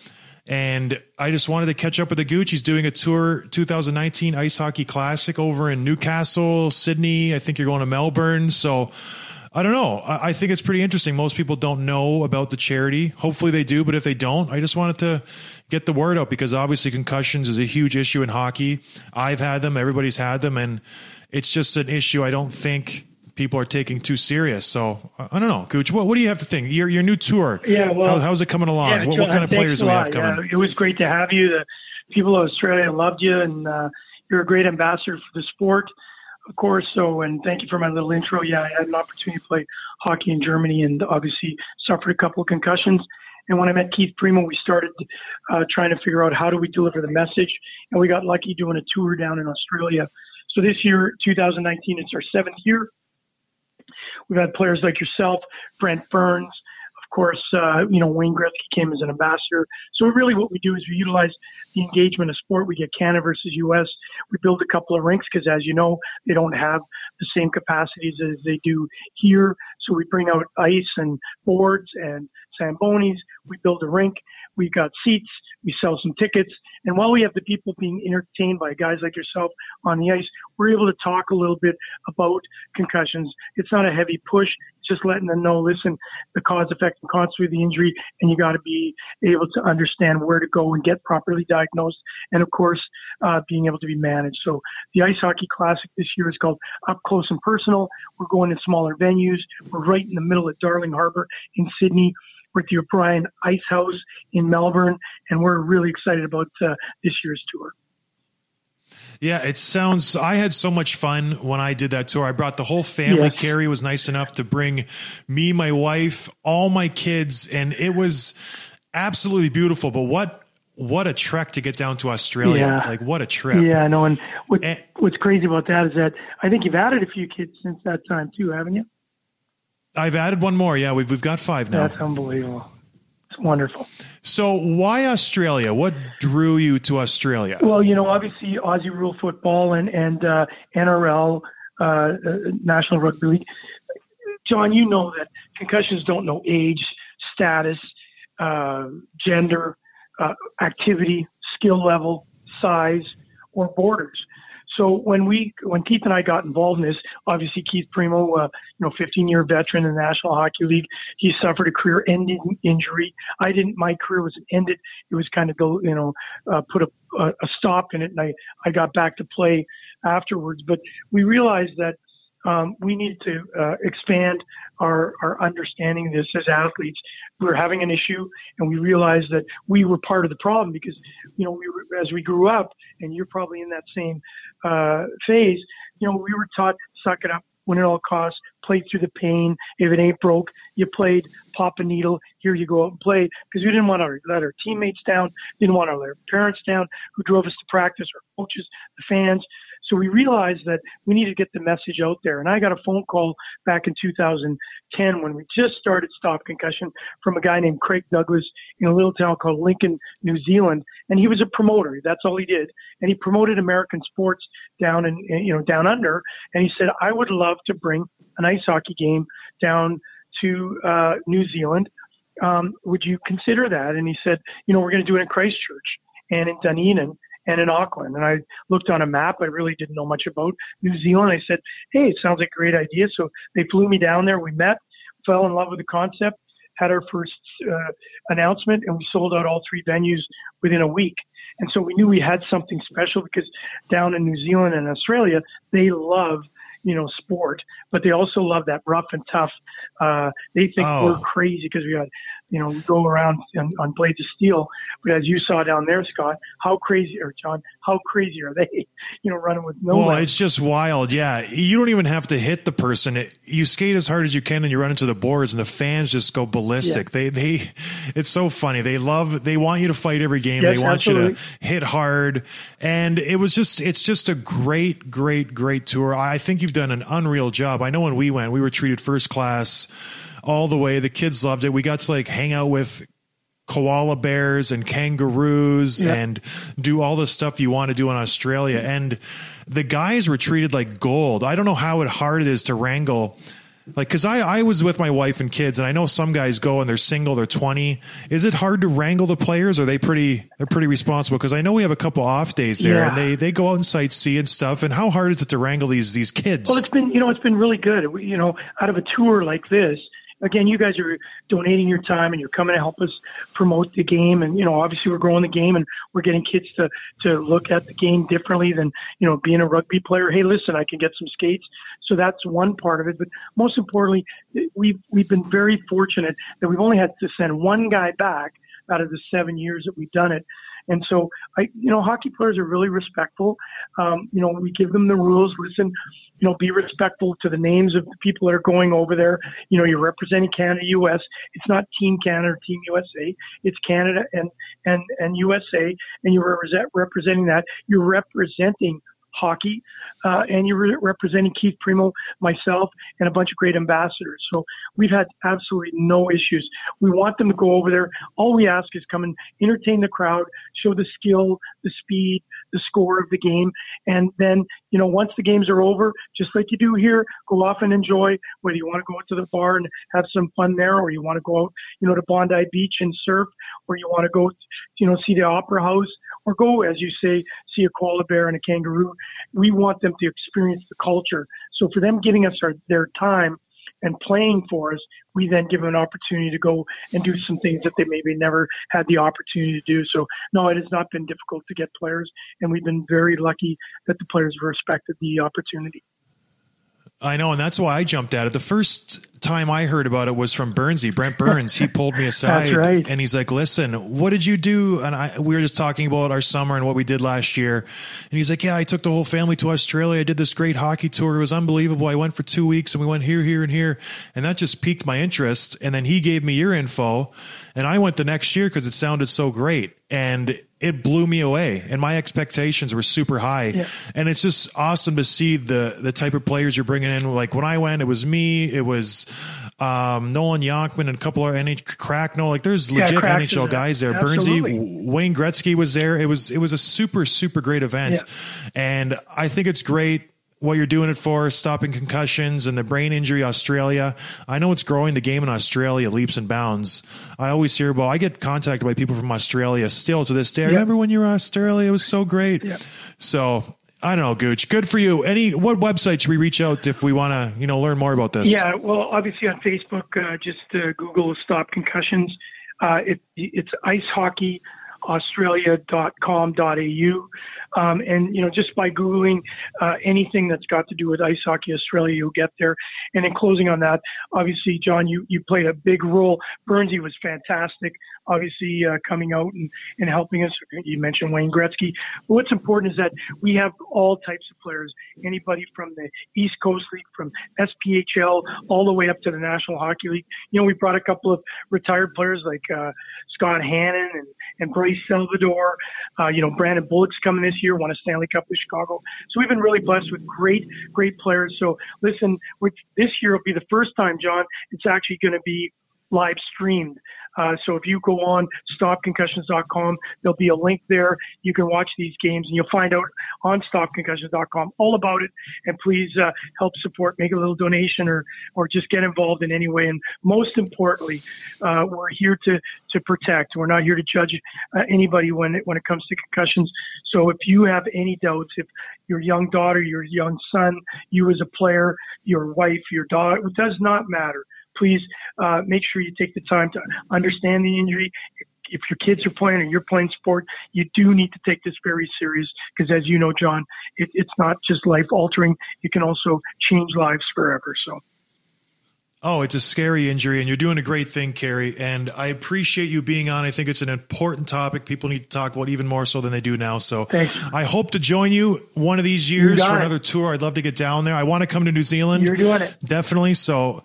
[SPEAKER 1] And I just wanted to catch up with the Gooch. He's doing a tour 2019 Ice Hockey Classic over in Newcastle, Sydney. I think you're going to Melbourne. So I don't know. I think it's pretty interesting. Most people don't know about the charity. Hopefully they do, but if they don't, I just wanted to get the word out because obviously concussions is a huge issue in hockey. I've had them, everybody's had them, and it's just an issue I don't think people are taking too serious. So I I don't know, Gooch. What, what do you have to think? Your your new tour.
[SPEAKER 4] Yeah, well-
[SPEAKER 1] how, how's it coming along?
[SPEAKER 4] Yeah,
[SPEAKER 1] what, what kind of players do we have coming?
[SPEAKER 4] Yeah, it was great to have you. The people of Australia loved you, and uh, you're a great ambassador for the sport, of course. So, and thank you for my little intro. Yeah, I had an opportunity to play hockey in Germany, and obviously suffered a couple of concussions. And when I met Keith Primeau, we started uh, trying to figure out how do we deliver the message, and we got lucky doing a tour down in Australia. So this year, 2019, it's our seventh year. We've had players like yourself, Brent Burns, of course, uh, you know, Wayne Gretzky came as an ambassador. So really what we do is we utilize the engagement of sport. We get Canada versus U.S. We build a couple of rinks because, as you know, they don't have the same capacities as they do here. So we bring out ice and boards and Zambonis. We build a rink. We've got seats. We sell some tickets. And while we have the people being entertained by guys like yourself on the ice, we're able to talk a little bit about concussions. It's not a heavy push. Just letting them know, listen, the cause, effect, and consequence of the injury, and you got to be able to understand where to go and get properly diagnosed. And of course, uh, being able to be managed. So the Ice Hockey Classic this year is called Up Close and Personal. We're going to smaller venues. We're right in the middle of Darling Harbour in Sydney. At the O'Brien Ice House in Melbourne, and we're really excited about uh, this year's tour.
[SPEAKER 1] Yeah, it sounds. I had so much fun when I did that tour. I brought the whole family.
[SPEAKER 4] Yes.
[SPEAKER 1] Kerry was nice enough to bring me, my wife, all my kids, and it was absolutely beautiful. But what what a trek to get down to Australia!
[SPEAKER 4] Yeah.
[SPEAKER 1] Like what a trip!
[SPEAKER 4] Yeah, I know. And what,
[SPEAKER 1] Eh.
[SPEAKER 4] what's crazy about that is that I think you've added a few kids since that time too, haven't you?
[SPEAKER 1] I've added one more. Yeah, we've we've got five now.
[SPEAKER 4] That's unbelievable. Wonderful.
[SPEAKER 1] So why Australia? What drew you to Australia?
[SPEAKER 4] Well, you know, obviously Aussie rule football and and uh, NRL, uh, uh, National Rugby League. John, you know that concussions don't know age, status, uh, gender, uh, activity, skill level, size, or borders. So when we, when Keith and I got involved in this, obviously Keith Primeau, uh, you know, 15 year veteran in the National Hockey League, he suffered a career ending injury. I didn't, my career was ended. It was kind of go, you know, uh, put a, a, a stop in it and I, I got back to play afterwards. But we realized that um, we need to uh, expand our, our understanding of this as athletes. We were having an issue, and we realized that we were part of the problem because, you know, we were, as we grew up, and you're probably in that same uh, phase, you know, we were taught suck it up, win at all costs, play through the pain. If it ain't broke, you played, pop a needle, here you go out and play. Because we didn't want to let our teammates down, didn't want to let our parents down who drove us to practice, our coaches, the fans. So we realized that we needed to get the message out there. And I got a phone call back in 2010 when we just started Stop Concussion from a guy named Craig Douglas in a little town called Lincoln, New Zealand. And he was a promoter. That's all he did. And he promoted American sports down in, you know, down under. And he said, I would love to bring an ice hockey game down to uh, New Zealand. Um, would you consider that? And he said, you know, we're going to do it in Christchurch and in Dunedin and in Auckland. And I looked on a map. I really didn't know much about New Zealand. I said, hey, it sounds like a great idea. So they flew me down there. We met, fell in love with the concept, had our first uh, announcement, and we sold out all three venues within a week. And so we knew we had something special because down in New Zealand and Australia, they love you know sport, but they also love that rough and tough. Uh, they think
[SPEAKER 1] Oh.
[SPEAKER 4] we're crazy because we got you know go around on, on blades of steel. But as you saw down there, Scott, how crazy or John, how crazy are they? You know, running with no
[SPEAKER 1] Well,
[SPEAKER 4] legs.
[SPEAKER 1] it's just wild. Yeah. You don't even have to hit the person. It, you skate as hard as you can and you run into the boards and the fans just go ballistic. They, they, it's so funny. They love, they want you to fight every game.
[SPEAKER 4] Yes,
[SPEAKER 1] they want you to hit hard. And it was just, it's just a great, great, great tour. I think you've done an unreal job. I know when we went, we were treated first class all the way. The kids loved it. We got to like hang out with koala bears and kangaroos
[SPEAKER 4] Yeah.
[SPEAKER 1] and do all the stuff you want to do in Australia. And the guys were treated like gold. I don't know how hard it is to wrangle. Like, cause I, I was with my wife and kids and I know some guys go and they're single, they're 20. Is it hard to wrangle the players? Or are they pretty, they're pretty responsible? Cause I know we have a couple off days there
[SPEAKER 4] Yeah.
[SPEAKER 1] and they, they go out and sightsee and stuff. And how hard is it to wrangle these, these kids?
[SPEAKER 4] Well, it's been you know it's been really good. We, you know, out of a tour like this, again, you guys are donating your time and you're coming to help us promote the game. And you know, obviously, we're growing the game and we're getting kids to to look at the game differently than you know being a rugby player. Hey, listen, I can get some skates. So that's one part of it. But most importantly, we've we've been very fortunate that we've only had to send one guy back out of the seven years that we've done it. And so, I, you know, hockey players are really respectful. Um, you know, we give them the rules. Listen, you know, be respectful to the names of the people that are going over there. You know, you're representing Canada, U.S. It's not Team Canada or Team USA. It's Canada and and and USA, and you're represent, representing that. You're representing hockey, uh, and you're re- representing Keith Primeau, myself, and a bunch of great ambassadors. So we've had absolutely no issues. We want them to go over there. All we ask is come and entertain the crowd, show the skill, the speed, the score of the game, and then you know once the games are over, just like you do here, go off and enjoy. Whether you want to go out to the bar and have some fun there, or you want to go out, you know, to Bondi Beach and surf, or you want to go, you know, see the Opera House, or go, as you say, see a koala bear and a kangaroo. We want them to experience the culture. So for them giving us our, their time and playing for us, we then give them an opportunity to go and do some things that they maybe never had the opportunity to do. So no, it has not been difficult to get players, and we've been very lucky that the players respected the opportunity.
[SPEAKER 1] I know, and that's why I jumped at it. The first time I heard about it was from Burnsy, Brent Burns. He pulled me aside
[SPEAKER 4] right.
[SPEAKER 1] and he's like, "Listen, what did you do?" And I, we were just talking about our summer and what we did last year. And he's like, "Yeah, I took the whole family to Australia. I did this great hockey tour. It was unbelievable. I went for two weeks and we went here, here, and here, and that just piqued my interest. And then he gave me your info, and I went the next year because it sounded so great, and it blew me away. And my expectations were super high.
[SPEAKER 4] Yeah.
[SPEAKER 1] And it's just awesome to see the the type of players you're bringing in. Like when I went, it was me, it was um, Nolan Yonkman and a couple of NH Cracknell. Like there's legit
[SPEAKER 4] Crack's
[SPEAKER 1] NHL guys there.
[SPEAKER 4] Absolutely.
[SPEAKER 1] Burnsy, Wayne Gretzky was there. It was it was a super super great event, and I think it's great what you're doing it for, stopping concussions and the brain injury Australia. I know it's growing the game in Australia leaps and bounds. I always hear about. I get contacted by people from Australia still to this day. I remember when you were in Australia? It was so great.
[SPEAKER 4] Yeah.
[SPEAKER 1] So. I don't know, Gooch. Good for you. Any what website should we reach out if we want to, you know, learn more about this?
[SPEAKER 4] Yeah, well, obviously on Facebook, uh, just uh, Google "Stop Concussions." Uh, it, it's icehockeyaustralia.com.au. Um, and, you know, just by Googling uh, anything that's got to do with Ice Hockey Australia, you'll get there. And in closing on that, obviously, John, you, you played a big role. Burnsy was fantastic, obviously, uh, coming out and, and helping us. You mentioned Wayne Gretzky. But what's important is that we have all types of players, anybody from the East Coast League, from SPHL, all the way up to the National Hockey League. You know, we brought a couple of retired players like uh, Scott Hannan and, and Bryce Salvador. Uh, you know, Brandon Bollig's coming this year, won a Stanley Cup with Chicago. So we've been really blessed with great, great players. So listen, this year will be the first time, John, it's actually going to be live streamed. Uh, so if you go on stopconcussions.com, there'll be a link there. You can watch these games and you'll find out on stopconcussions.com all about it. And please uh, help support, make a little donation or, or just get involved in any way. And most importantly, uh, we're here to, to protect. We're not here to judge uh, anybody when it, when it comes to concussions. So if you have any doubts, if your young daughter, your young son, you as a player, your wife, your daughter, it does not matter please uh, make sure you take the time to understand the injury. If your kids are playing or you're playing sport, you do need to take this very serious because, as you know, John, it, it's not just life altering; it can also change lives forever. So.
[SPEAKER 1] Oh, it's a scary injury, and you're doing a great thing, Kerry. And I appreciate you being on. I think it's an important topic people need to talk about even more so than they do now. So
[SPEAKER 4] Thanks.
[SPEAKER 1] I hope to join you one of these years for
[SPEAKER 4] it.
[SPEAKER 1] another tour. I'd love to get down there. I want to come to New Zealand.
[SPEAKER 4] You're doing it.
[SPEAKER 1] Definitely. So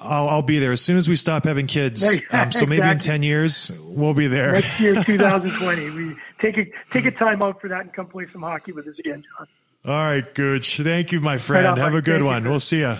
[SPEAKER 1] I'll, I'll be there as soon as we stop having kids. Um, so maybe in 10 years, we'll be there.
[SPEAKER 4] Next year, 2020, we take a take a time out for that and come play some hockey with us again, John.
[SPEAKER 1] All right, Gooch. Thank you, my friend.
[SPEAKER 4] on,
[SPEAKER 1] Have a good
[SPEAKER 4] Thank
[SPEAKER 1] one.
[SPEAKER 4] man.
[SPEAKER 1] We'll see you.